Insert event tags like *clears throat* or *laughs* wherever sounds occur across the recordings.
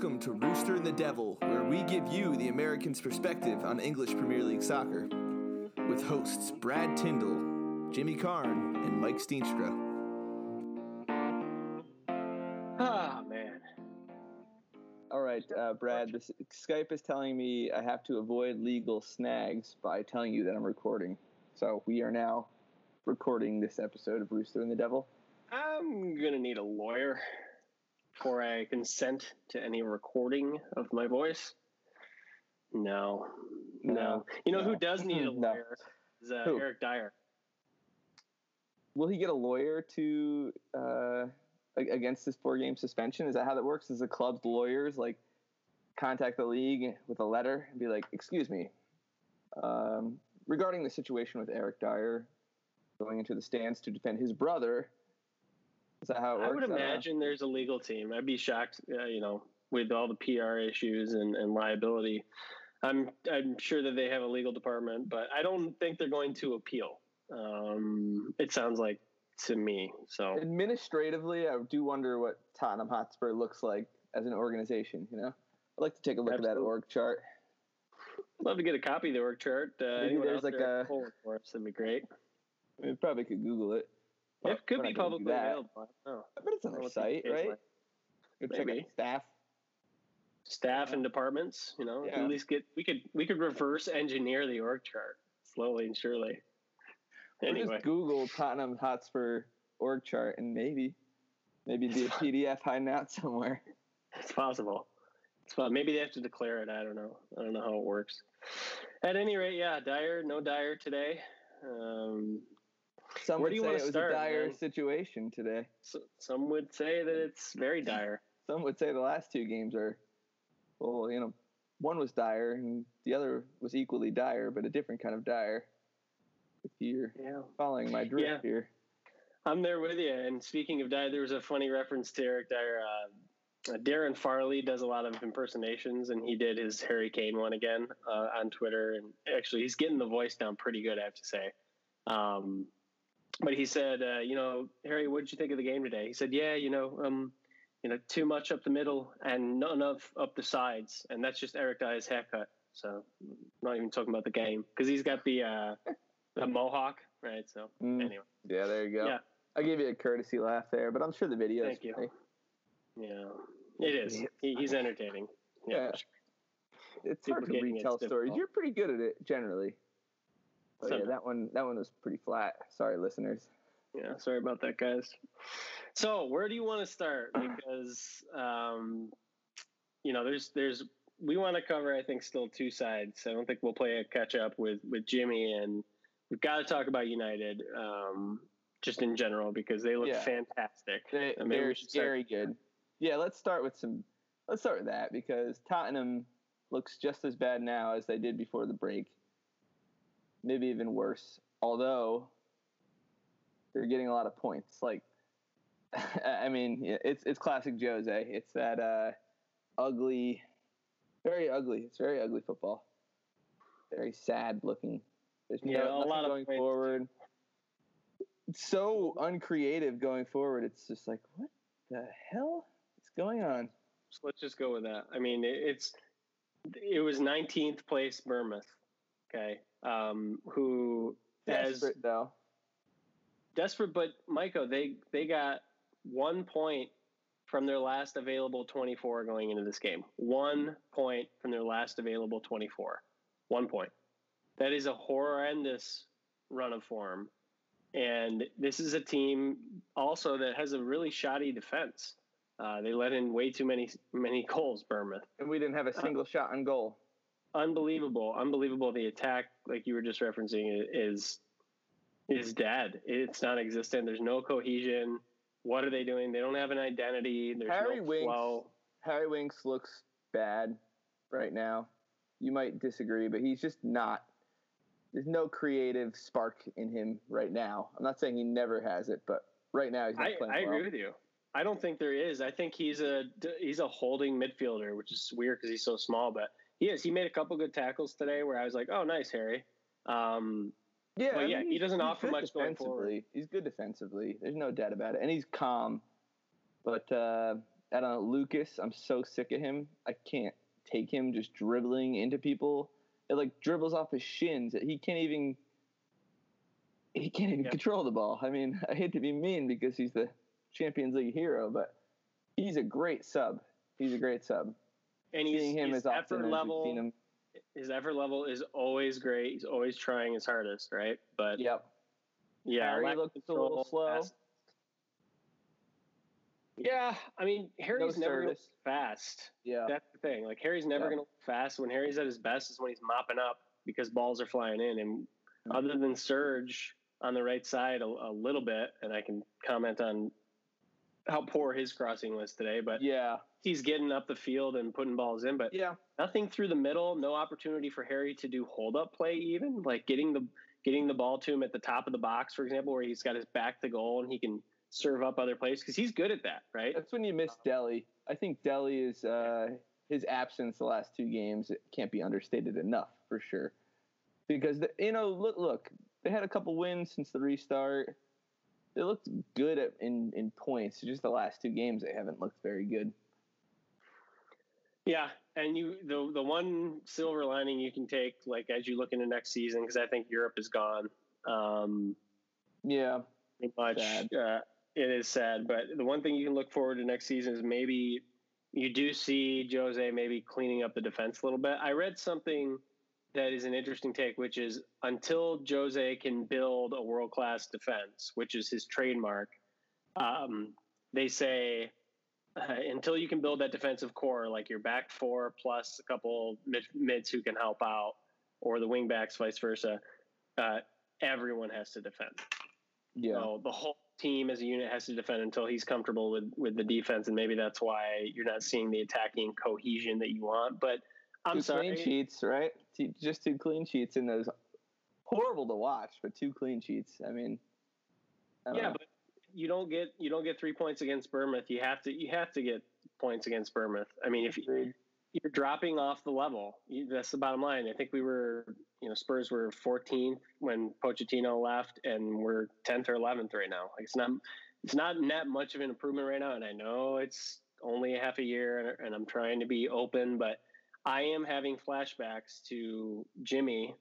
Welcome to Rooster and the Devil, where we give you the American's perspective on English Premier League soccer. With hosts Brad Tyndall, Jimmy Carn, and Mike Steenstra. Ah, man. All right, uh, Brad. This Skype is telling me I have to avoid legal snags by telling you that I'm recording. So we are now recording this episode of Rooster and the Devil. I'm going to need a lawyer before I consent to any recording of my voice. No. No. You know No. who does need a *laughs* No. lawyer? Is uh, Eric Dier. Will he get a lawyer to uh, against this four game suspension? Is that how that works? Is the club's lawyers like contact the league with a letter and be like, "Excuse me, um, regarding the situation with Eric Dier going into the stands to defend his brother." Is that how it works? I would imagine there's a legal team. I'd be shocked, uh, you know, with all the PR issues and, and liability. I'm I'm sure that they have a legal department, but I don't think they're going to appeal. Um, it sounds like to me. So administratively, I do wonder what Tottenham Hotspur looks like as an organization. You know, I'd like to take a look at that org chart. love to get a copy of the org chart. Uh, Maybe there's like there a- pull it for us, that'd be great. Mean, probably could Google it. It could be not gonna publicly that. available. Oh. I bet it's on I their don't know what site, right? like. Go check Maybe. out staff. Staff and departments, you know, Yeah. at least get we could we could reverse engineer the org chart slowly and surely. Or Anyway, just Google Tottenham Hotspur org chart and maybe, maybe it'd be a *laughs* PDF hiding out somewhere. it's possible. It's possible. Maybe they have to declare it. I don't know. I don't know how it works. At any rate, yeah, Dier, no Dier today. Um, Some Where would do you say wanna it was start, a dire man? situation today. so, some would say that it's very dire. Some would say the last two games are, well, you know, one was dire and the other was equally dire, but a different kind of dire. If you're Yeah. following my drift Yeah. here. I'm there with you. And speaking of dire, there was a funny reference to Eric Dier. Uh, uh, Darren Farley does a lot of impersonations, and he did his Harry Kane one again uh, on Twitter. And actually, he's getting the voice down pretty good, I have to say. Um, but he said, uh, you know, Harry, what did you think of the game today? He said, yeah, you know, um, you know, too much up the middle and not enough up the sides, and that's just Eric Dier's haircut. So, not even talking about the game because he's got the uh, the mohawk, right? So, Mm. anyway. Yeah, there you go. Yeah. I gave you a courtesy laugh there, but I'm sure the video is Thank you. funny. Yeah, it is. He, he's entertaining. Yeah. for sure. It's People hard to retell stories. You're pretty good at it generally. But yeah, that one that one was pretty flat. Sorry, listeners. yeah. Sorry about that, guys. So, where do you want to start? *clears throat* Because, um, you know, there's there's we want to cover. I think still two sides. I don't think we'll play a catch up with with Jimmy, and we've got to talk about United. Um, just in general because they look Yeah. fantastic. They, I mean, they're very good. Yeah, let's start with some. Let's start with that because Tottenham looks just as bad now as they did before the break. Maybe even worse. Although they're getting a lot of points. Like, *laughs* I mean, it's it's classic Jose. It's that uh, ugly, very ugly. It's very ugly football. Very sad looking. There's Yeah, no, a lot going forward. It's so uncreative going forward. It's just like, what the hell is going on? So let's just go with that. I mean, it's it was 19th place Bournemouth, okay, um, who has Desperate though. desperate, but Michael, they they got one point from their last available 24 going into this game. One point from their last available 24. One point. That is a horrendous run of form. And this is a team also that has a really shoddy defense. Uh, they let in way too many many goals, Bournemouth And we didn't have a single shot on goal. Unbelievable, unbelievable. The attack, like you were just referencing, is is dead. It's non-existent. There's no cohesion. What are they doing? They don't have an identity. There's Harry no Winks- flow. Harry Winks looks bad right now. You might disagree, but he's just not. There's no creative spark in him right now. I'm not saying he never has it, but right now he's not I, playing I well. agree with you. I don't think there is. I think he's a he's a holding midfielder, which is weird because he's so small. But he is. He made a couple good tackles today, where I was like, "Oh, nice, Harry." Um, Yeah, Well, yeah, he doesn't offer much going defensively. He's good defensively. There's no doubt about it, and he's calm. But uh, I don't know, Lucas. I'm so sick of him. I can't take him just dribbling into people. It like dribbles off his shins. He can't even. He can't even Yeah. control the ball. I mean, *laughs* I hate to be mean because he's the Champions League hero, but he's a great sub. He's a great sub. And he's, Seeing him his as effort level, him. his effort level is always great. He's always trying his hardest, right? But Yep. yeah, Harry looks a little slow. fast- Yeah, I mean Harry's No never fast. Yeah. That's the thing. Like Harry's never Yeah. going to fast. When Harry's at his best is when he's mopping up because balls are flying in. And Mm-hmm. other than Serge on the right side a, a little bit, and I can comment on how poor his crossing was today, but Yeah. He's getting up the field and putting balls in. But Yeah. nothing through the middle. No opportunity for Harry to do hold up play, even like getting the getting the ball to him at the top of the box, for example, where he's got his back to goal and he can serve up other plays because he's good at that, right? That's when you miss Dele. I think Dele is uh, his absence the last two games it can't be understated enough for sure. Because the, you know, look, look, they had a couple wins since the restart. They looked good at, in in points. Just the last two games, they haven't looked very good. Yeah, and you the the one silver lining you can take like as you look into next season because I think Europe is gone. Um, Yeah, much. Sad. Uh, it is sad, but the one thing you can look forward to next season is maybe you do see Jose maybe cleaning up the defense a little bit. I read something that is an interesting take, which is until Jose can build a world class defense, which is his trademark, um, they say uh, *laughs* until you can build that defensive core, like your back four plus a couple mid, mids who can help out, or the wing backs, vice versa, uh, everyone has to defend. yeah. So the whole team as a unit has to defend until he's comfortable with with the defense, and maybe that's why you're not seeing the attacking cohesion that you want. But I'm two sorry, clean sheets, right? Two, just two clean sheets in those. Horrible to watch, but two clean sheets. I mean, I yeah, know. but you don't get you don't get three points against Bournemouth. You have to you have to get points against Bournemouth. I mean, if you, you're dropping off the level, that's the bottom line. I think we were, you know, Spurs were 14th when Pochettino left, and we're 10th or 11th right now. Like it's not, it's not that much of an improvement right now. And I know it's only a half a year, and, and I'm trying to be open, but I am having flashbacks to Jimmy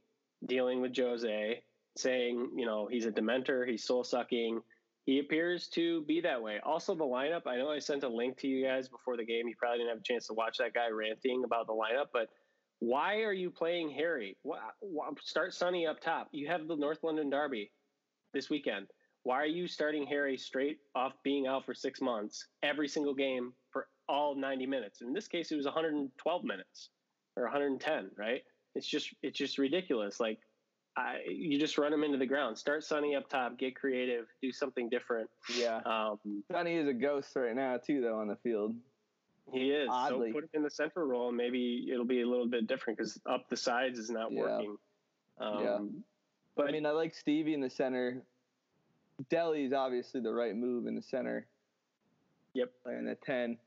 dealing with Jose, saying, you know, he's a dementor, he's soul sucking. He appears to be that way. Also, the lineup. I know I sent a link to you guys before the game. You probably didn't have a chance to watch that guy ranting about the lineup, but why are you playing Harry? Start Sonny up top. You have the North London Derby this weekend. Why are you starting Harry straight off being out for six months every single game for all 90 minutes? In this case, it was 112 minutes or 110, right? It's just it's just ridiculous. Like I, you just run them into the ground. Start Sonny up top. Get creative. Do something different. Yeah. Um, Sonny is a ghost right now too, though, on the field. he is. Oddly. So put him in the center role, and maybe it'll be a little bit different because up the sides is not Yeah. working. Um, Yeah. But I mean, I like Stevie in the center. Dele is obviously the right move in the center. Yep. Playing the ten.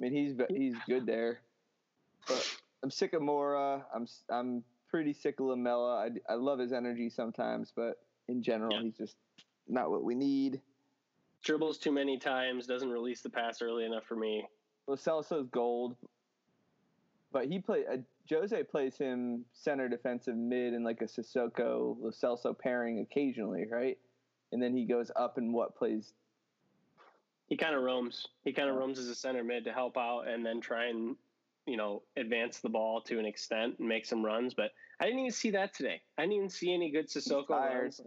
I mean, he's he's good there. But I'm sick of Moura. I'm I'm pretty sick of Lamela. I, I love his energy sometimes, but in general, Yeah. he's just not what we need. dribbles too many times. Doesn't release the pass early enough for me. Celso's gold, but he play uh, Jose plays him center defensive mid and like a Sissoko Lo Celso pairing occasionally, right? And then he goes up and what plays He kind of roams. He kind of roams as a center mid to help out, and then try and you know advance the ball to an extent and make some runs. But I didn't even see that today. I didn't even see any good Sissoko runs.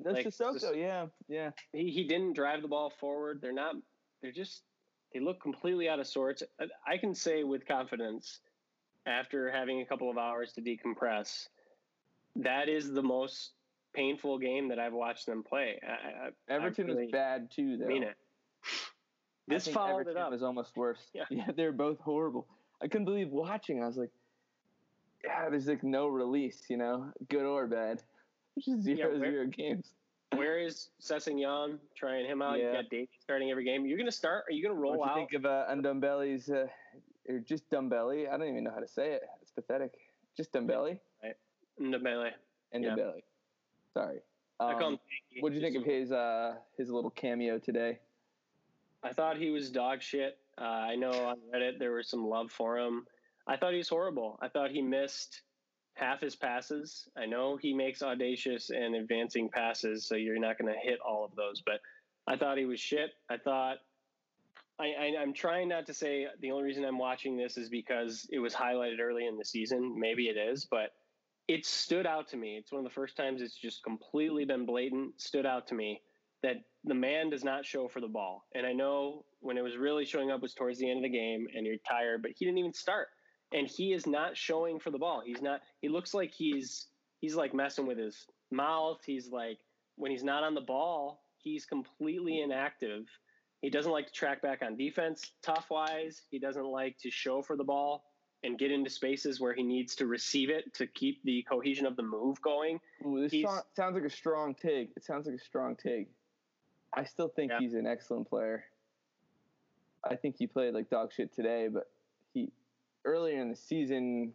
no Like, Sissoko, yeah, yeah. he, he didn't drive the ball forward. They're not. They're just. They look completely out of sorts. I- I can say with confidence, after having a couple of hours to decompress, that is the most painful game that I've watched them play. I, I, Everton really was bad too, though. Mean it. This followed Everton it up. was almost worse. Yeah. *laughs* yeah, they're both horrible. I couldn't believe watching. I was like, yeah, there's like no release, you know, good or bad. *laughs* Just zero where- zero games. Where is Sessegnon *laughs* trying him out? Yeah. You got Davey starting every game. You're going to start. Are you going to roll what do you out? think of uh, Ndombele's, uh, or just Dumbelly? I don't even know how to say it. It's pathetic. Just Dumbelly Ndembele. and Yeah. Sorry. I call him Um, what do you think of his uh, his little cameo today? I thought he was dog shit. Uh, I know on Reddit there was some love for him. I thought he was horrible. I thought he missed half his passes. I know he makes audacious and advancing passes, so you're not going to hit all of those. But I thought he was shit. I thought I, I, am trying not to say the only reason I'm watching this is because it was highlighted early in the season. Maybe it is, but it stood out to me. It's one of the first times it's just completely been blatant. Stood out to me that the man does not show for the ball. And I know when it was really showing up was towards the end of the game, and you're tired, but he didn't even start and he is not showing for the ball. He's not. He looks like he's he's like messing with his mouth. He's like when he's not on the ball, he's completely inactive. He doesn't like to track back on defense, tough wise. He doesn't like to show for the ball and get into spaces where he needs to receive it to keep the cohesion of the move going. Ooh, this sounds like a strong take. It sounds like a strong take. I still think yeah. he's an excellent player. I think he played like dog shit today, but he earlier in the season,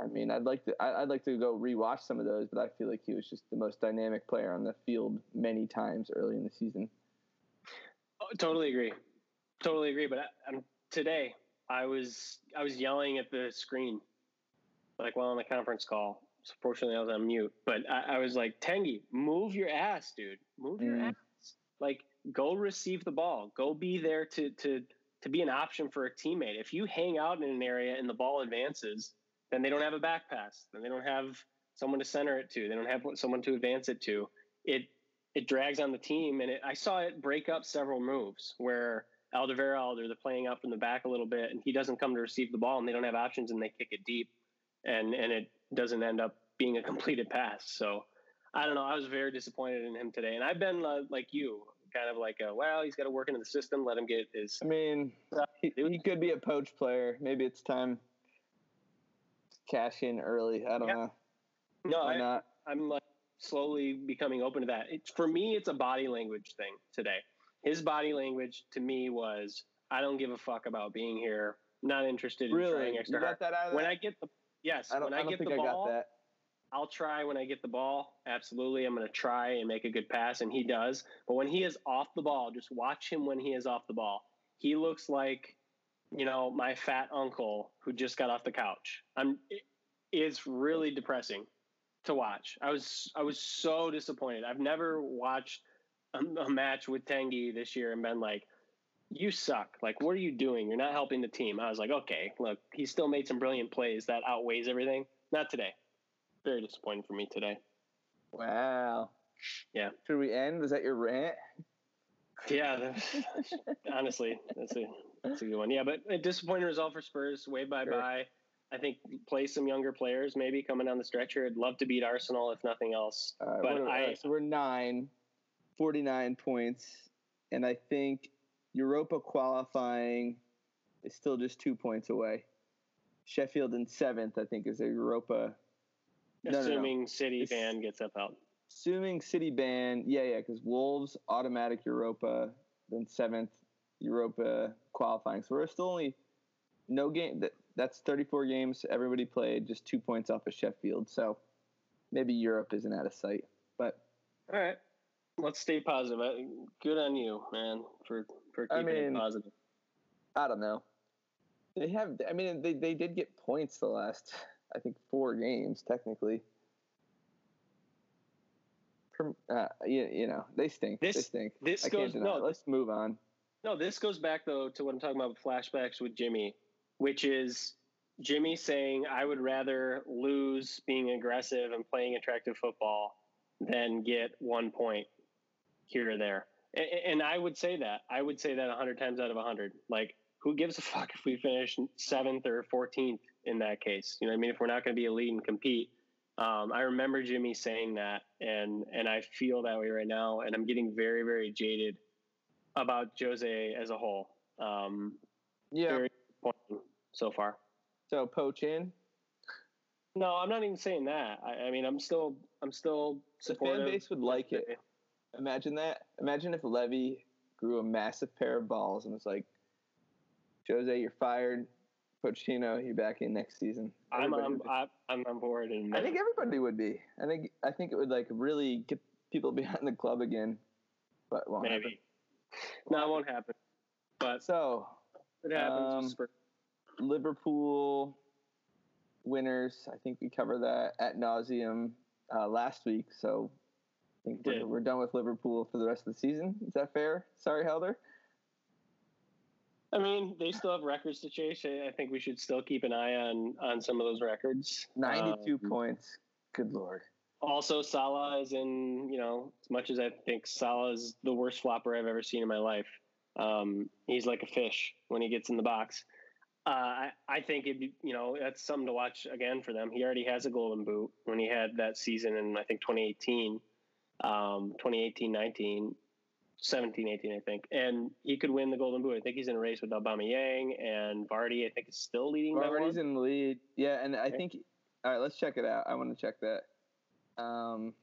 I mean, I'd like to I'd like to go rewatch some of those, but I feel like he was just the most dynamic player on the field many times early in the season. Oh, totally agree, totally agree. But I, today I was I was yelling at the screen, like while on the conference call. So fortunately, I was on mute. But I, I was like, Tanguy, move your ass, dude. Move your mm. ass. Like, go receive the ball. Go be there to to to be an option for a teammate. If you hang out in an area and the ball advances, then they don't have a back pass. Then they don't have someone to center it to. They don't have someone to advance it to. It it drags on the team, and it, I saw it break up several moves where Alderweireld, they're playing up from the back a little bit, and he doesn't come to receive the ball, and they don't have options, and they kick it deep, and and it doesn't end up being a completed pass. So I don't know. I was very disappointed in him today, and I've been uh, like you kind of like a well, he's got to work into the system. Let him get his. I mean, he, he could be a Poch player. Maybe it's time to cash in early. I don't yeah. know. No, Why I, not? I'm like slowly becoming open to that. It's for me, it's a body language thing today. His body language to me was, I don't give a fuck about being here. Not interested in really? trying extra you got hard. That out of when that? I get the yes, I when I, I get the ball, I'll try when I get the ball. Absolutely. I'm going to try and make a good pass, and he does. But when he is off the ball, just watch him when he is off the ball. He looks like, you know, my fat uncle who just got off the couch. I'm. It's really depressing to watch. I was I was so disappointed. I've never watched a, a match with Tanguy this year and been like, you suck. Like, what are you doing? You're not helping the team. I was like, okay, look, he still made some brilliant plays that outweighs everything. Not today very disappointing for me today. Wow. Yeah. Should we end? Was that your rant? Yeah. *laughs* honestly, that's a that's a good one. Yeah, but a disappointing result for Spurs. Way bye sure. bye. I think play some younger players maybe coming down the stretcher. I'd love to beat Arsenal if nothing else. Uh, but I right, so we're nine, 49 points, and I think Europa qualifying is still just two points away. Sheffield in seventh, I think, is a Europa Assuming no, no. City it's, ban gets up out. Assuming City ban, yeah, yeah, because Wolves automatic Europa, then seventh Europa qualifying. So we're still only no game. That that's 34 games. Everybody played, just two points off of Sheffield. So maybe Europe isn't out of sight. But all right, let's stay positive. Good on you, man, for for keeping I mean, it positive. I don't know. They have. I mean, they they did get points the last I think four games technically. Uh, you, you know they stink. This they stink. This I goes no. Let's move on. No, this goes back though to what I'm talking about with flashbacks with Jimmy, which is Jimmy saying I would rather lose being aggressive and playing attractive football than get one point here or there. And, and I would say that. I would say that 100 times out of 100. Like, who gives a fuck if we finish seventh or 14th in that case. You know, I mean, if we're not going to be elite and compete, um, I remember Jimmy saying that, and and I feel that way right now, and I'm getting very very jaded about Jose as a whole. Um, yeah, very so far. So Poch in. No, I'm not even saying that. I, I mean, I'm still I'm still supportive. The fan base would like it. Imagine that. Imagine if Levy grew a massive pair of balls and was like, Jose, you're fired. Pochettino, you back in next season. I'm on, I'm on board. And I think everybody would be. I think I think it would like really get people *laughs* behind the club again. But maybe. Happen. No, it won't happen. But So it happens. um. Liverpool winners. I think we covered that at nauseum uh, last week. So I think we're, we're done with Liverpool for the rest of the season. Is that fair? Sorry, Helder. I mean, they still have records to chase. I think we should still keep an eye on on some of those records. Ninety-two Um, points. Good lord. Also, Salah is in. You know, as much as I think Salah is the worst flopper I've ever seen in my life, um, he's like a fish when he gets in the box. Uh, I, I think it. You know, that's something to watch again for them. He already has a golden boot when he had that season in I think 2018, um, 2018, 19. 17, 18, I think, and he could win the Golden Boot. I think he's in a race with Aubameyang and Vardy. I think is still leading Vardy's in the lead. Yeah, and I Okay. think. All right, let's check it out. I want to check that. Um,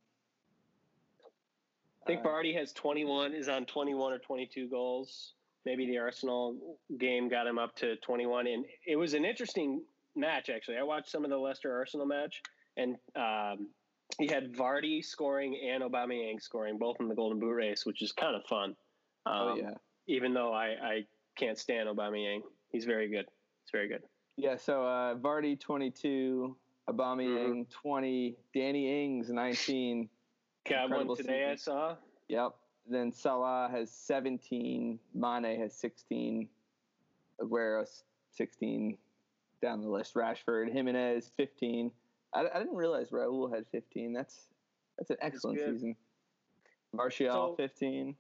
I think uh, Vardy has 21, is on 21 or 22 goals. Maybe the Arsenal game got him up to 21. And it was an interesting match, actually. I watched some of the Leicester Arsenal match, and um, he had Vardy scoring and Aubameyang scoring, both in the Golden Boot race, which is kind of fun. Um, Oh yeah. Even though I, I can't stand Aubameyang. He's very good. He's very good. Yeah, so uh, Vardy 22, Aubameyang Mm-hmm. 20, Danny Ings 19. *laughs* Got one today, I saw. Yep. Then Salah has 17, Mane has 16, Aguero 16 down the list, Rashford, Jimenez 15. I, I didn't realize Raul had 15. That's that's an excellent good. season. Martial So- 15.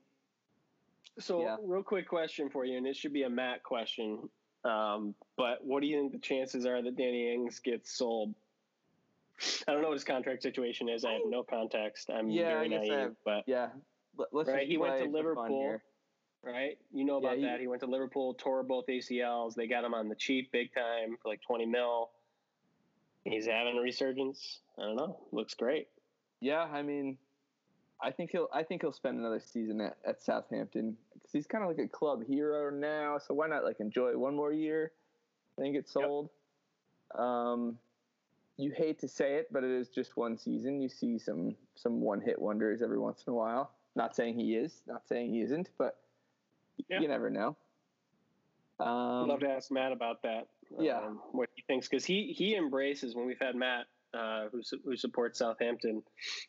So, Yeah. real quick question for you, and it should be a Matt question. Um, but what do you think the chances are that Danny Ings gets sold? I don't know what his contract situation is. I have no context. I'm Yeah, very naive, have- but Yeah. Let, let's Right, he went to Liverpool. right, you know Yeah, about he- that. He went to Liverpool, tore both ACLs. They got him on the cheap, big time for like 20 mil. He's having a resurgence. I don't know. Looks great. Yeah, I mean, I think he'll. I think he'll spend another season at, at Southampton because he's kind of like a club hero now. So why not like enjoy one more year, then get sold? Yep. Um, you hate to say it, but it is just one season. You see some some one hit wonders every once in a while. Not saying he is, not saying he isn't, but Yeah. you never know. I'd Um, love to ask Matt about that. Yeah. um, what he thinks because he he embraces when we've had Matt uh, who who supports Southampton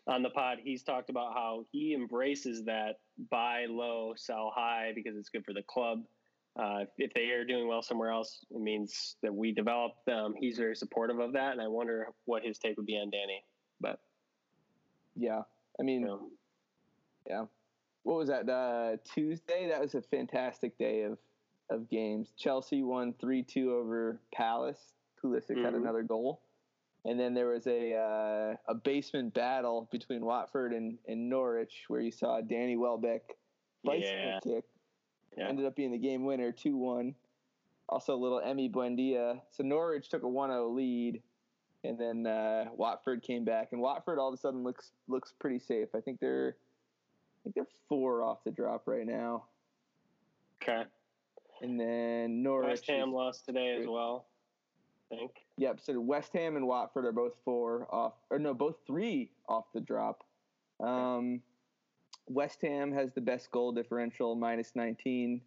on the pod. He's talked about how he embraces that buy low, sell high because it's good for the club. Uh, if they are doing well somewhere else, it means that we develop them. He's very supportive of that, and I wonder what his take would be on Danny. But yeah, I mean, you know, what was that uh, Tuesday? That was a fantastic day of of games. Chelsea won three two over Palace. Pulisic had Mhm. another goal, and then there was a uh, a basement battle between Watford and, and Norwich where you saw Danny Welbeck bicycle Yeah. kick Yeah. ended up being the game winner two one. Also a little Emi Buendia. So Norwich took a 1-0 lead. And then uh, Watford came back, and Watford all of a sudden looks looks pretty safe. I think they're I think they're four off the drop right now. okay. And then Norwich. West Ham is- lost today as well. I think. Yep. So West Ham and Watford are both four off, or no, both three off the drop. Um, West Ham has the best goal differential, minus 19,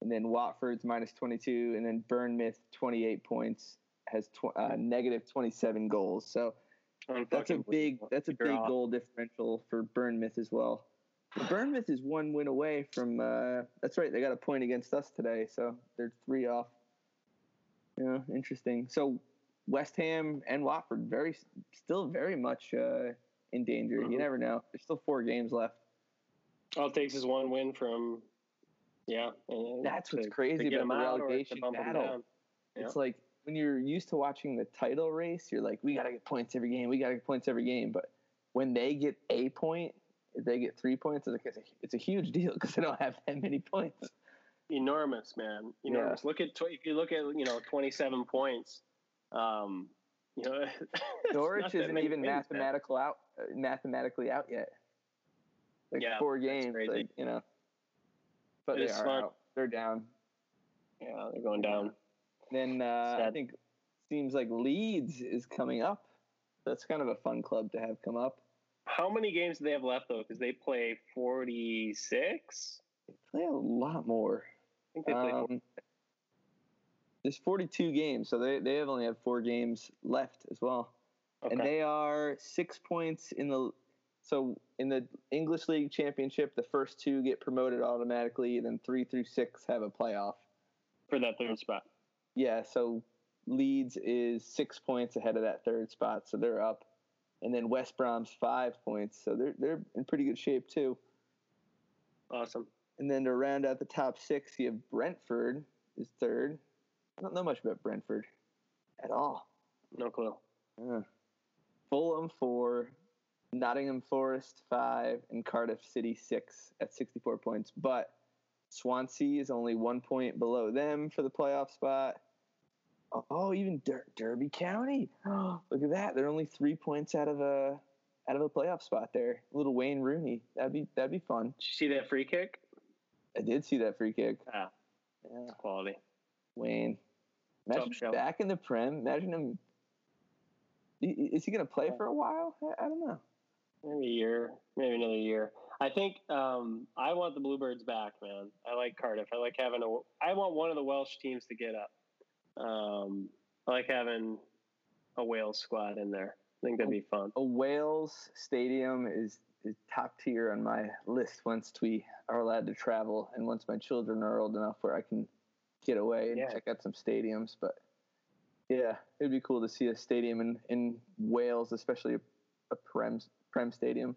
and then Watford's minus 22, and then Bournemouth 28 points has tw- uh, negative 27 goals. So that's a big that's a big goal differential for Bournemouth as well. Bournemouth is one win away from. Uh, that's right. They got a point against us today, so they're three off. Yeah, interesting. So West Ham and Watford very still very much uh, in danger. You Mhm. never know. There's still four games left. All it takes is one win from, yeah. That's what's to- crazy to about the out or to relegation battle. down. It's like when you're used to watching the title race, you're like, we got to get points every game. We got to get points every game. But when they get a point, if they get three points, it's, it's, a, it's a huge deal *laughs* because they don't have that many points. enormous, man. Yeah. Enormous. Look at tw- if you look at you know twenty seven points. Um, you know, *laughs* Norwich isn't even wins, man. mathematical out, uh, mathematically out yet. Like Yeah, four games, like, you know. But It they are out. They're down. Yeah, they're going down. Then uh, I think seems like Leeds is coming up. That's kind of a fun club to have come up. How many games do they have left though? Because they play forty six. They play a lot more. I think they play. Um, there's 42 games, so they, they have only have four games left as well, okay. and they are six points in the. So in the English League Championship, the first two get promoted automatically, and then three through six have a playoff. for that third spot. Yeah, so Leeds is six points ahead of that third spot, so they're up, and then West Brom's five points, so they're they're in pretty good shape too. Awesome. And then to round out the top six, you have Brentford is third. I don't know much about Brentford at all. No clue. Uh, Fulham four, Nottingham Forest five, and Cardiff City six at 64 points. But Swansea is only one point below them for the playoff spot. Oh, oh, even Der- Derby County. *gasps* Look at that. They're only three points out of a out of a playoff spot there. Little Wayne Rooney. That'd be that'd be fun. Did you see that free kick? I did see that free kick. Ah, Yeah. quality. Wayne. Imagine back in the Prem. Imagine him. Is he going to play for a while? I- I don't know. Maybe a year, maybe another year. I think um, I want the Bluebirds back, man. I like Cardiff. I like having a. I want one of the Welsh teams to get up. Um, I like having a Wales squad in there. I think that'd be fun. A Wales stadium is, is top tier on my list once we are allowed to travel and once my children are old enough where I can get away and Yeah. check out some stadiums. But yeah, it'd be cool to see a stadium in, in Wales, especially a, a Prem, Prem stadium.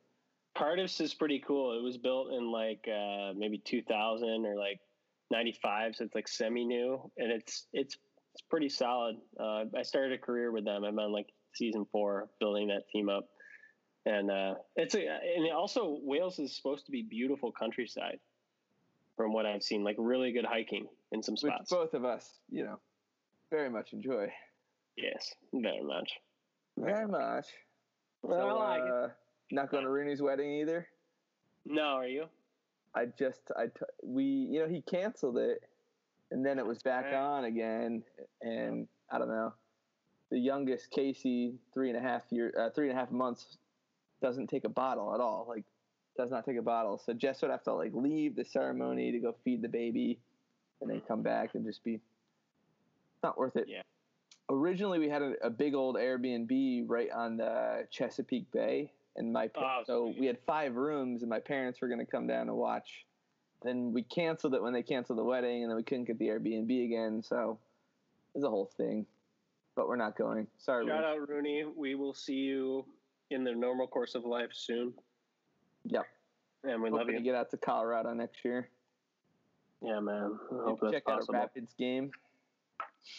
Cardiff's is pretty cool. It was built in like uh, maybe 2000 or like 95, so it's like semi new, and it's it's it's pretty solid. Uh, I started a career with them. I'm on like season four, building that team up, and uh, it's a and also Wales is supposed to be beautiful countryside, from what I've seen. Like really good hiking in some spots. Which both of us, you know, very much enjoy. yes, very much. Very much. Well, So, like uh, not going to Rooney's wedding either. No, are you? I just I t- we you know he canceled it, and then it was back on again, and I don't know. The youngest Casey, three and a half year, uh, three and a half months, doesn't take a bottle at all. Like, does not take a bottle. So Jess would have to like leave the ceremony to go feed the baby, and then come back and just be not worth it. Yeah. Originally, we had a, a big old Airbnb right on the Chesapeake Bay, and my Oh, so sweet. we had five rooms, and my parents were going to come down to watch. Then we canceled it when they canceled the wedding, and then we couldn't get the Airbnb again. So it's a whole thing, but we're not going. Sorry, Shout Rooney. out Rooney. We will see you in the normal course of life soon. Yep. And we love Hoping you. to get out to Colorado next year. Yeah, man. I hope Check that's out a possible. Rapids game.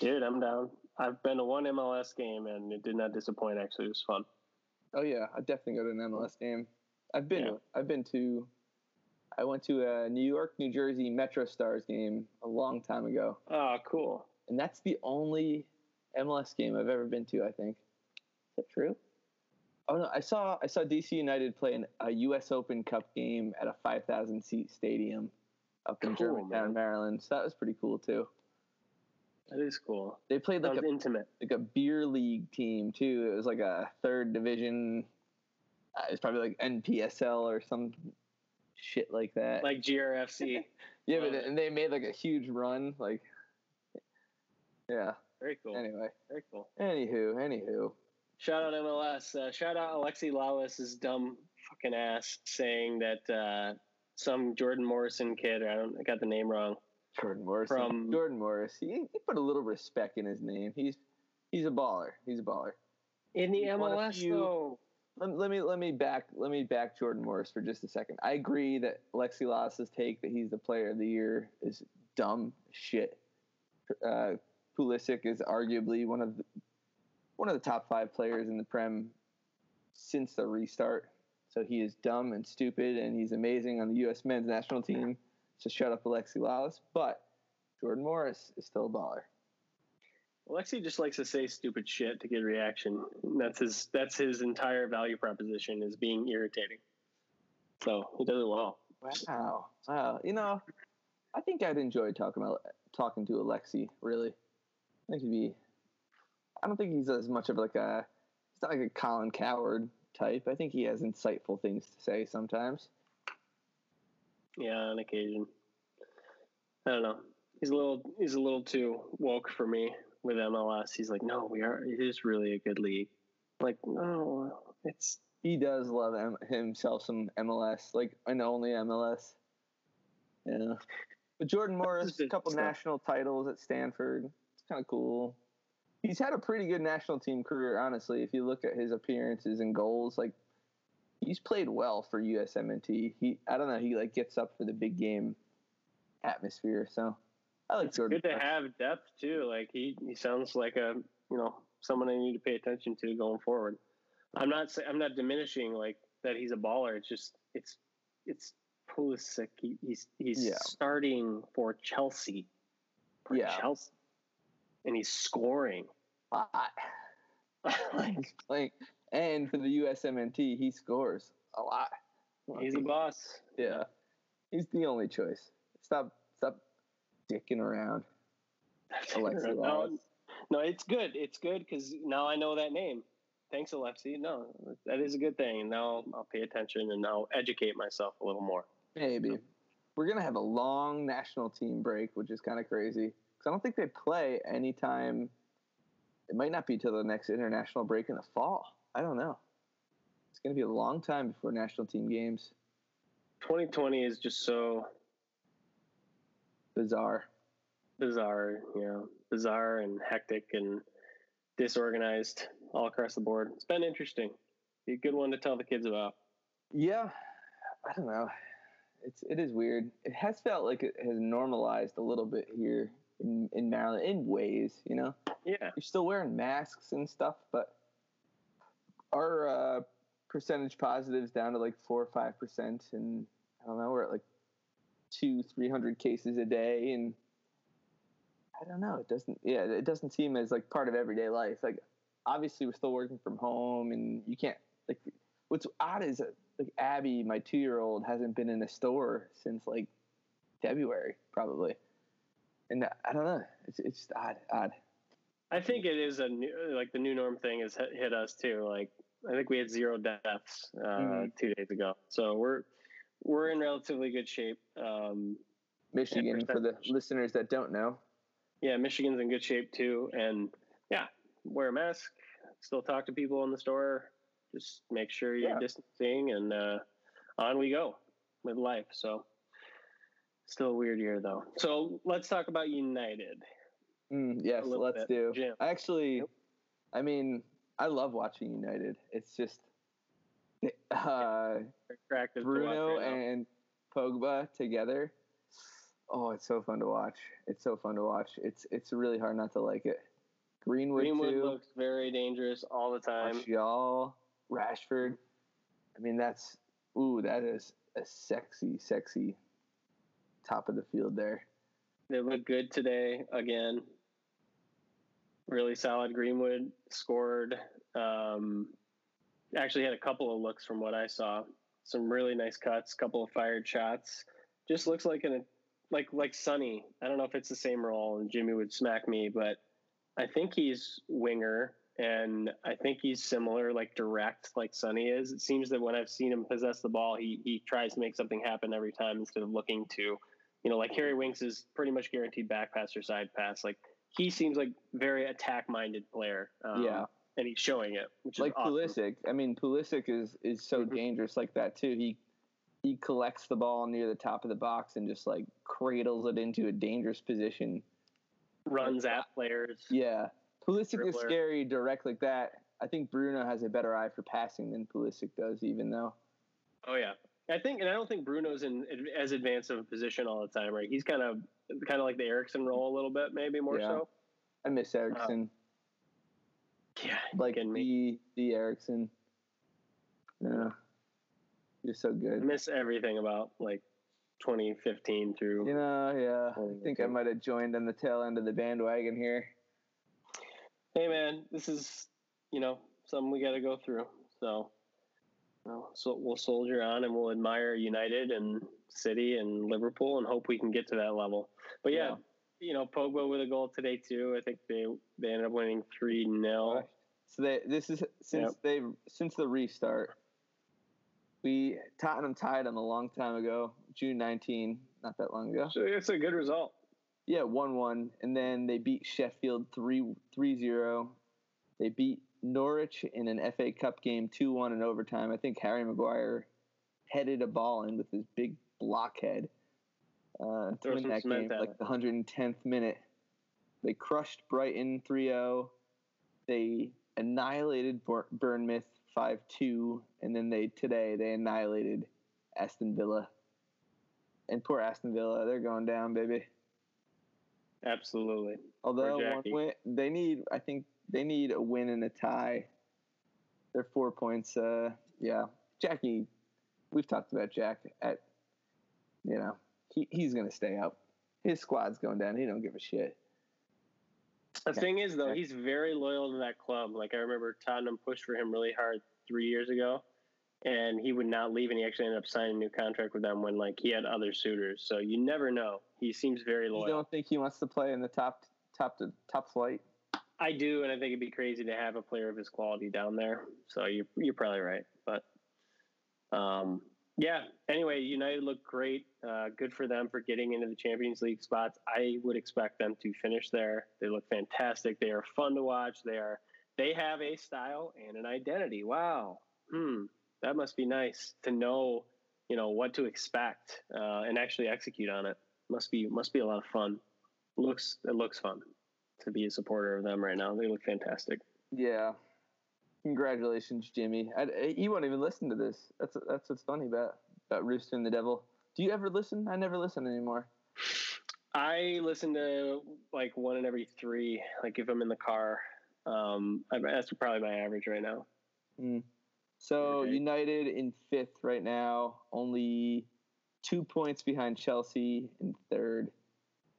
Dude, I'm down. I've been to one MLS game and it did not disappoint. Actually, it was fun. Oh yeah, I definitely go to an MLS game. I've been. Yeah. I've been to. I went to a New York, New Jersey Metro Stars game a long time ago, Oh, cool. and that's the only MLS game I've ever been to. I think. Is that true? Oh no, I saw I saw DC United play in a U.S. Open Cup game at a 5,000 seat stadium up in Cool, Germantown, man. Maryland. So that was pretty cool too. That is cool. They played like a intimate. like a beer league team too. It was like a third division. Uh, it's probably like NPSL or some shit like that. Like GRFC. *laughs* yeah, but and they made like a huge run. Like, yeah. Very cool. Anyway, Very cool. anywho, anywho. Shout out MLS. Uh, shout out Alexi Lalas's dumb fucking ass saying that uh, some Jordan Morrison kid, or I don't I got the name wrong. Jordan Morrison. From- Jordan Morris. He, he put a little respect in his name. He's he's a baller. He's a baller. In the He's MLS few- though. Let, let me let me back let me back Jordan Morris for just a second. I agree that Lexi Lalas's take that he's the player of the year is dumb shit. Uh, Pulisic is arguably one of the, one of the top five players in the Prem since the restart. So he is dumb and stupid, and he's amazing on the U.S. men's national team. So shut up, Alexi Lawless. But Jordan Morris is still a baller. Alexi just likes to say stupid shit to get reaction. That's his that's his entire value proposition is being irritating. So he does it well. Wow. Wow. You know, I think I'd enjoy talking about talking to Alexi. Really, I think he'd be. I don't think he's as much of like a. He's not like a Colin Cowherd type. I think he has insightful things to say sometimes. Yeah, on occasion. I don't know. he's a little he's a little too woke for me with MLS. He's like, no, we are. It is really a good league. Like, no, it's he does love M- himself some MLS, like an only MLS. Yeah, but Jordan Morris, a couple stuff. national titles at Stanford. It's kind of cool. He's had a pretty good national team career, honestly. If you look at his appearances and goals, like he's played well for USMNT. He, I don't know, he like gets up for the big game atmosphere. So I like Jordan. Good to have depth too. Like he, he sounds like a you know someone I need to pay attention to going forward. I'm not I'm not diminishing like that he's a baller. It's just it's it's Pulisic. He, he's he's yeah. starting for Chelsea. For yeah. Chelsea, and he's scoring. A lot. *laughs* Like, he's and for the USMNT, he scores a lot. He's a boss. Yeah, he's the only choice. Stop, dicking around. *laughs* Alexi no, no, it's good. It's good because now I know that name. Thanks, Alexi. No, that is a good thing. Now I'll pay attention and I'll educate myself a little more. Maybe we're gonna have a long national team break, which is kind of crazy because I don't think they play anytime. It might not be till the next international break in the fall. I don't know. It's gonna be a long time before national team games. 2020 is just so bizarre. Bizarre, you know, bizarre and hectic and disorganized all across the board. It's been interesting. Be a good one to tell the kids about. Yeah, I don't know. It's it is weird. It has felt like it has normalized a little bit here in in Maryland in ways, you know. Yeah, you're still wearing masks and stuff, but our uh, percentage positives down to like four or five percent, and I don't know, we're at like two, three hundred cases a day, and I don't know. It doesn't. Yeah, it doesn't seem as like part of everyday life. Like obviously we're still working from home, and you can't like. What's odd is that like Abby, my two year old, hasn't been in a store since like February probably, and I don't know. It's it's just odd, odd. I think it is a new like the new norm thing has hit us too. Like I think we had zero deaths uh, mm-hmm. two days ago, so we're we're in relatively good shape. Um, Michigan, for the listeners that don't know. Yeah, Michigan's in good shape too, and yeah, wear a mask, still talk to people in the store, just make sure you're yeah. distancing, and uh, on we go with life. So, still a weird year though. So let's talk about United. Mm, yes, let's bit. do. Jim. Actually, I mean, I love watching United. It's just *laughs* uh, Bruno and Pogba together. Oh, it's so fun to watch. It's so fun to watch. It's it's really hard not to like it. Greenwood, Greenwood too. looks very dangerous all the time. Martial, Rashford. I mean, that's ooh, that is a sexy, sexy top of the field there. They look good today again. Really solid. Greenwood scored. Um, actually had a couple of looks from what I saw. Some really nice cuts, couple of fired shots. Just looks like an like like Sonny. I don't know if it's the same role, and Jimmy would smack me, but I think he's winger, and I think he's similar, like direct, like Sonny is. It seems that when I've seen him possess the ball, he he tries to make something happen every time instead of looking to, you know, like Harry Winks is pretty much guaranteed back pass or side pass. Like he seems like very attack minded player. Um, yeah. And he's showing it, which like awesome. Pulisic. I mean, Pulisic is is so mm-hmm. dangerous like that too. He he collects the ball near the top of the box and just like cradles it into a dangerous position runs at players. Yeah, Pulisic dribbler. is scary direct like that. I think Bruno has a better eye for passing than Pulisic does, even though. Oh yeah, I think, and I don't think Bruno's in as advanced of a position all the time. Right, he's kind of kind of like the Eriksen role a little bit, maybe more yeah. so. I miss Eriksen. Uh, yeah, like the me. the Eriksen. Yeah, you're so good. I miss everything about like 2015 through. You know, yeah. I think I might have joined on the tail end of the bandwagon here. Hey, man, this is you know something we got to go through. So, you know, so we'll soldier on and we'll admire United and City and Liverpool and hope we can get to that level. But yeah, yeah. You know, Pogba with a goal today too. I think they they ended up winning three 0 So they this is since yep. they since the restart we Tottenham tied them a long time ago, June 19, not that long ago. So it's a good result. Yeah, one one, and then they beat Sheffield 3 3-0. They beat Norwich in an FA Cup game two one in overtime. I think Harry Maguire headed a ball in with his big blockhead uh, to win that game, like it. the 110th minute. They crushed Brighton 3-0. They annihilated Bournemouth 5-2, and then they today they annihilated Aston Villa. And poor Aston Villa, they're going down, baby. Absolutely. Although one win, they need, I think they need a win and a tie. They're four points. Uh, yeah, Jackie, we've talked about Jack. At you know, he he's gonna stay up. His squad's going down. He don't give a shit. The thing is, though, he's very loyal to that club. Like I remember Tottenham pushed for him really hard three years ago, and he would not leave, and he actually ended up signing a new contract with them when like he had other suitors. So you never know. He seems very loyal. You don't think he wants to play in the top top to top flight? I do, and I think it'd be crazy to have a player of his quality down there. So you you're probably right, but um, yeah. Anyway, United looked great. Uh, good for them for getting into the Champions League spots. I would expect them to finish there. They look fantastic. They are fun to watch. They are. They have a style and an identity. Wow. Hmm. That must be nice to know. You know what to expect uh, and actually execute on it. Must be must be a lot of fun. Looks it looks fun to be a supporter of them right now. They look fantastic. Yeah. Congratulations, Jimmy. I, I- he won't even listen to this. That's that's what's funny about about Rooster and the Devil. Do you ever listen? I never listen anymore. I listen to like one in every three, like if I'm in the car. Um, I, that's probably my average right now. Mm. So Okay. United in fifth right now, only two points behind Chelsea in third,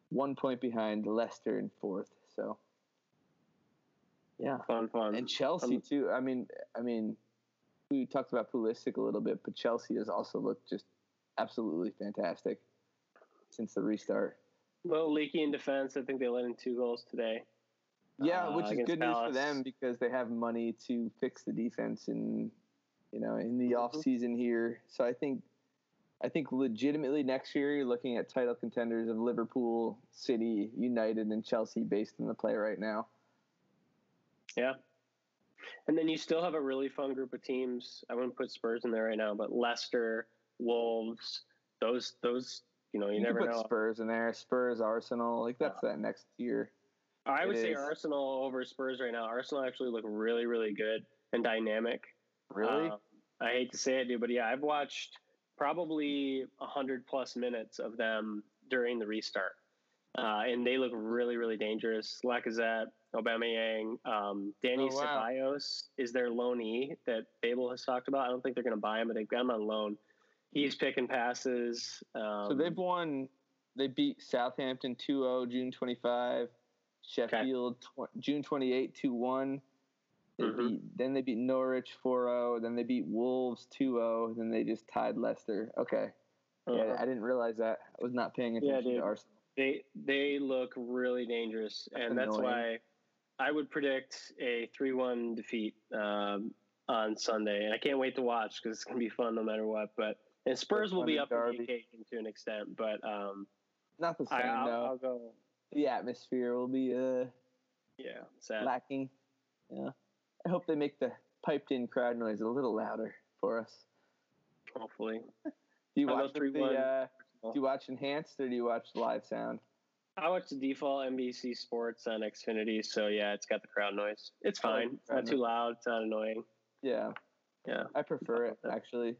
one point behind Leicester in fourth. So yeah, Fun, fun. and Chelsea Um, too. I mean, I mean, we talked about Pulisic a little bit, but Chelsea has also looked just absolutely fantastic since the restart. A little leaky in defense. I think they let in two goals today. Yeah, uh, which is against good news for them because they have money to fix the defense in you know in the Mhm. off season here. So I think I think legitimately next year you're looking at title contenders of Liverpool, City, United, and Chelsea based on the play right now. Yeah. And then you still have a really fun group of teams. I wouldn't put Spurs in there right now, but Leicester, Wolves, those those you know you, You, never put know. Spurs in there, Spurs, Arsenal, like that's that next year. I would It say is. Arsenal over Spurs right now. Arsenal actually look really really good and dynamic. Really? Uh, I hate to say it, dude, but yeah, I've watched probably a hundred plus minutes of them during the restart, uh, and they look really, really dangerous. Lacazette, Aubameyang, um, Danny Oh, wow. Ceballos is their loanee that Babel has talked about. I don't think they're going to buy him, but they've got him on loan. He's picking passes. Um, so they've won. They beat Southampton 2-0 June 25, Sheffield tw- June 28 2-1. They Mhm. beat, then they beat Norwich 4-0, then they beat Wolves 2-0, then they just tied Leicester. Okay. Yeah, uh, I didn't realize that. I was not paying attention dude. to Arsenal. They they look really dangerous, That's and that's annoying. why I would predict a three-one defeat um, on Sunday, and I can't wait to watch because it's gonna be fun no matter what. But and Spurs will be up Derby. for the occasion to an extent, but um, Not the same I, I'll, though. I'll go. the atmosphere will be uh, Yeah, sad. lacking. Yeah. I hope they make the piped in crowd noise a little louder for us. Hopefully, Do you watch the 3-1. uh, do you watch enhanced or do you watch live sound? I watch the default NBC Sports on Xfinity, so yeah, it's got the crowd noise. It's fine. the It's not too loud. It's not annoying. Yeah. Yeah. I prefer it *laughs* actually.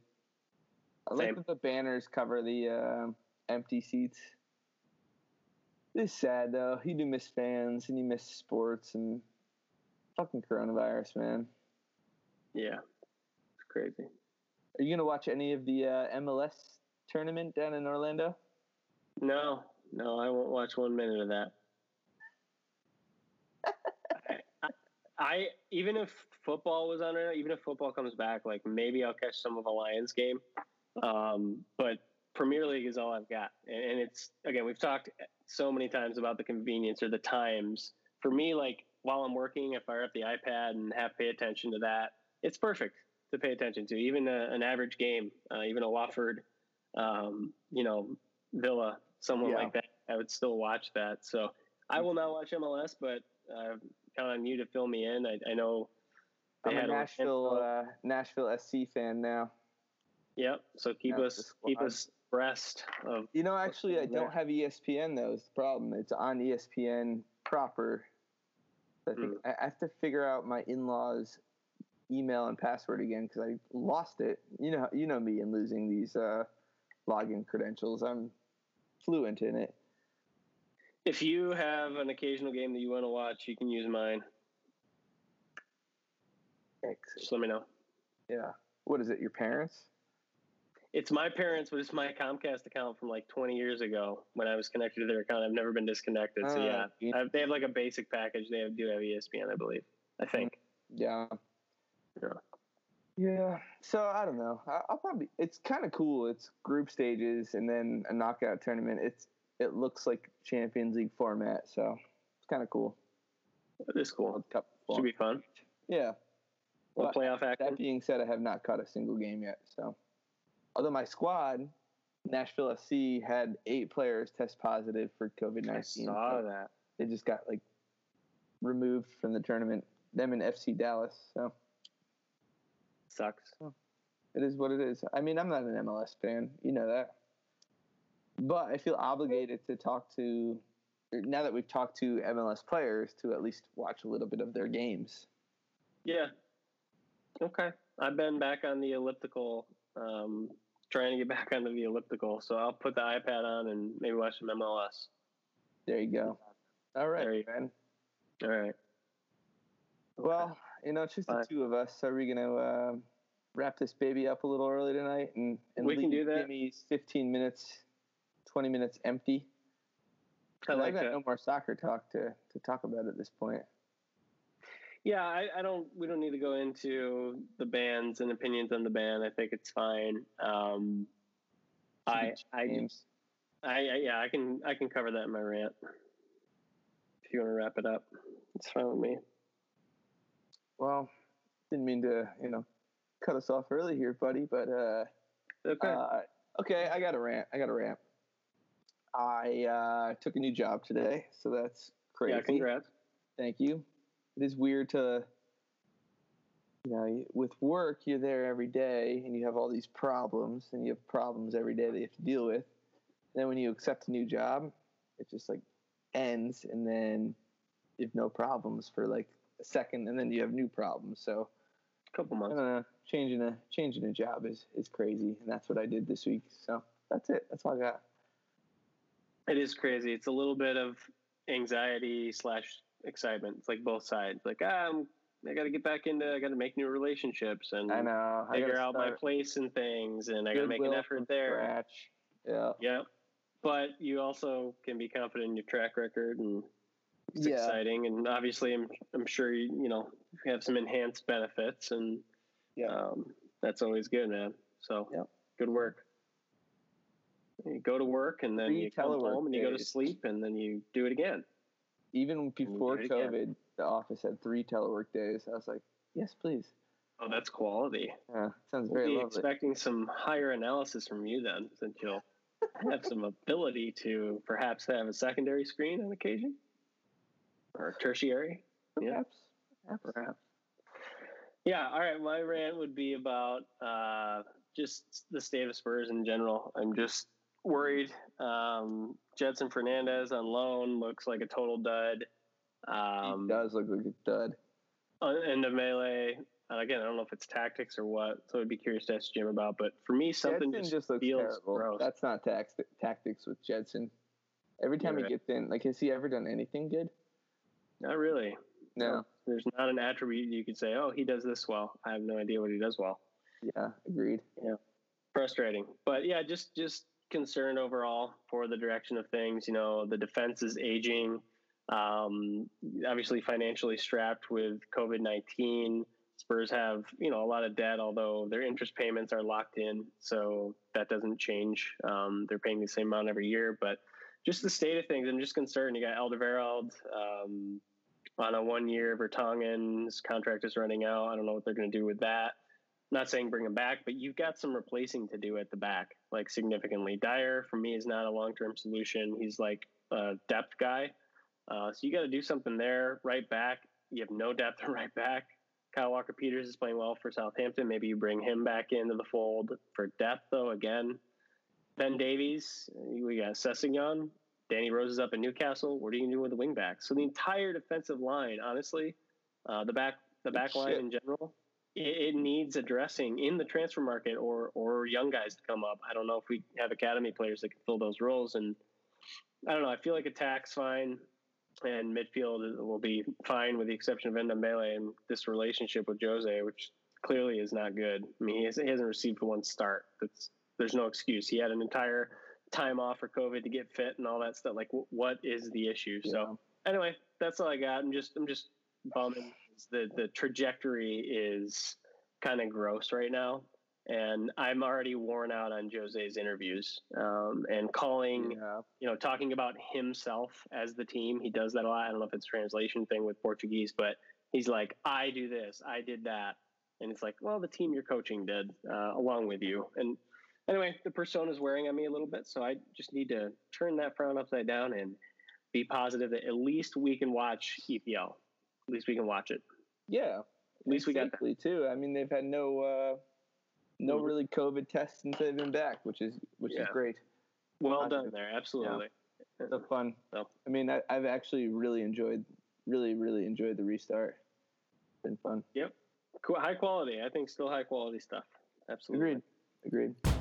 I like that the banners cover the um empty seats. It's sad though. You do miss fans and you miss sports and fucking coronavirus, man. Yeah, it's crazy. Are you gonna watch any of the uh, MLS tournament down in Orlando? No, no, I won't watch one minute of that. I, *laughs* I, I even if football was on it, even if football comes back, like maybe I'll catch some of a Lions game. Um, but Premier League is all I've got, and, and it's again we've talked so many times about the convenience or the times. For me, like while I'm working, I fire up the iPad and have to pay attention to that. It's perfect to pay attention to. Even a, an average game, uh, even a Watford, um, you know, Villa, someone Yeah. like that. I would still watch that. So I will not watch MLS, but uh, count on you to fill me in. I, I know I'm a Nashville uh, Nashville SC fan now. Yep. So keep us keep us abreast of. You know, actually, I don't have ESPN though. Is the problem? It's on ESPN proper. I think mm. I have to figure out my in-laws' email and password again because I lost it. You know, you know me and losing these uh, login credentials. I'm fluent in it. If you have an occasional game that you want to watch, you can use mine. Thanks. Just let me know. Yeah. What is it? Your parents? It's my parents, but it's my Comcast account from like 20 years ago when I was connected to their account. I've never been disconnected. So uh, yeah, have, they have like a basic package. They have, do have ESPN, I believe. I think. Yeah. Yeah. Yeah. So I don't know. I'll probably. It's kind of cool. It's group stages and then a knockout tournament. It's it looks like Champions League format, so it's kind of cool. It is cool. Cup Should be fun. Yeah. Well, playoff action. That being said, I have not caught a single game yet. So, although my squad, Nashville SC, had eight players test positive for COVID nineteen. I saw that. They just got like removed from the tournament. Them and FC Dallas. So sucks. It is what it is. I mean, I'm not an MLS fan. You know that. But I feel obligated to talk to now that we've talked to MLS players to at least watch a little bit of their games. Yeah, Okay. I've been back on the elliptical, um, trying to get *laughs* back onto the elliptical. So I'll put the iPad on and maybe watch some MLS. There you go. All right, there you, man. All right. Well, you know, it's just the two of us. So are we going to uh, wrap this baby up a little early tonight and, and we can do that. Jimmy's 15 minutes, 20 minutes empty? I like I've got that. no more soccer talk to, to talk about at this point. Yeah, I, I, don't. We don't need to go into the bands and opinions on the band. I think it's fine. Um, I, I, I, yeah, I can, I can cover that in my rant. If you want to wrap it up, it's fine with me. Well, didn't mean to, you know, cut us off early here, buddy. But uh, okay, uh, okay, I got a rant. I got a rant. I uh, took a new job today, so that's crazy. Yeah, congrats. Thank you it is weird to you know with work you're there every day and you have all these problems and you have problems every day that you have to deal with then when you accept a new job it just like ends and then you have no problems for like second and then you have new problems so a couple months know, changing a changing a job is is crazy and that's what i did this week so that's it that's all i got it is crazy it's a little bit of anxiety slash excitement. It's like both sides. Like, ah, I'm, I got to get back into. I got to make new relationships and I know figure out my place and things, and I got to make an effort there. Scratch. Yeah. Yeah. But you also can be confident in your track record, and it's yeah. exciting. And obviously, I'm I'm sure you you know have some enhanced benefits, and yeah, um, that's always good, man. So yeah. good work. You go to work, and then you come home, and you go to sleep, and then you do it again even before COVID, the office had three telework days. I was like, yes, please. Oh, that's quality. Yeah, sounds very we'll be lovely. expecting some higher analysis from you then, since you'll *laughs* have some ability to perhaps have a secondary screen on occasion, or tertiary. Perhaps. Yeah. Perhaps. Yeah. All right. My rant would be about uh, just the state of Spurs in general. I'm just worried. Um, Gedson Fernandes on loan looks like a total dud. Um, he does look like a dud. Ndombele. And again, I don't know if it's tactics or what, so I'd be curious to ask Jim about. But for me, something just, just looks feels terrible. gross. That's not tax- tactics with Gedson. Every time he gets in, like, has he ever done anything good? Not really. No. There's not an attribute you could say, oh, he does this well. I have no idea what he does well. Yeah, agreed. Yeah, frustrating. But yeah, just just concerned overall for the direction of things. You know, the defense is aging, um, obviously financially strapped with COVID 19. Spurs have, you know, a lot of debt, although their interest payments are locked in. So that doesn't change. Um, they're paying the same amount every year. But just the state of things, I'm just concerned. You got Alderweireld um, on a one year Vertonghen's contract is running out. I don't know what they're going to do with that not saying bring him back, but you've got some replacing to do at the back, like significantly. Dier for me is not a long term solution. He's like uh, depth guy. Uh, so you got to do something there. Right back, you have no depth *laughs* right back. Kyle Walker Peters is playing well for Southampton. Maybe you bring him back into the fold for depth, though. Again, Ben Davies, we got Sessegnon. Danny Rose is up in Newcastle. What are you going to do with the wing back? So the entire defensive line, honestly, uh, the back the back line in general, it, it, needs addressing in the transfer market or or young guys to come up. I don't know if we have academy players that can fill those roles, and I don't know. I feel like attack's fine and midfield will be fine with the exception of Ndombele and this relationship with Jose, which clearly is not good. I mean, he, has, he hasn't received one start. That's there's no excuse. He had an entire time off for COVID to get fit and all that stuff. Like, w- what is the issue? Yeah. So anyway, that's all I got. I'm just I'm just bumming. The the trajectory is kind of gross right now and I'm already worn out on Jose's interviews um, and calling, yeah. you know, talking about himself as the team. He does that a lot. I don't know if it's translation thing with Portuguese, but he's like, I do this, I did that, and it's like, well, the team you're coaching did uh, along with you. And anyway, the persona is wearing on me a little bit, so I just need to turn that frown upside down and be positive that at least we can watch EPL. At least we can watch it. Yeah. At least we got that. too. I mean, they've had no. Uh no mm-hmm. really COVID tests since they've been back, which is which yeah. is great. Well done there, absolutely. Yeah. So fun. So. I mean, I, have actually really enjoyed, really, really enjoyed the restart. It's been fun. Yep. Cool. High quality. I think still high quality stuff. Absolutely. Agreed. Agreed.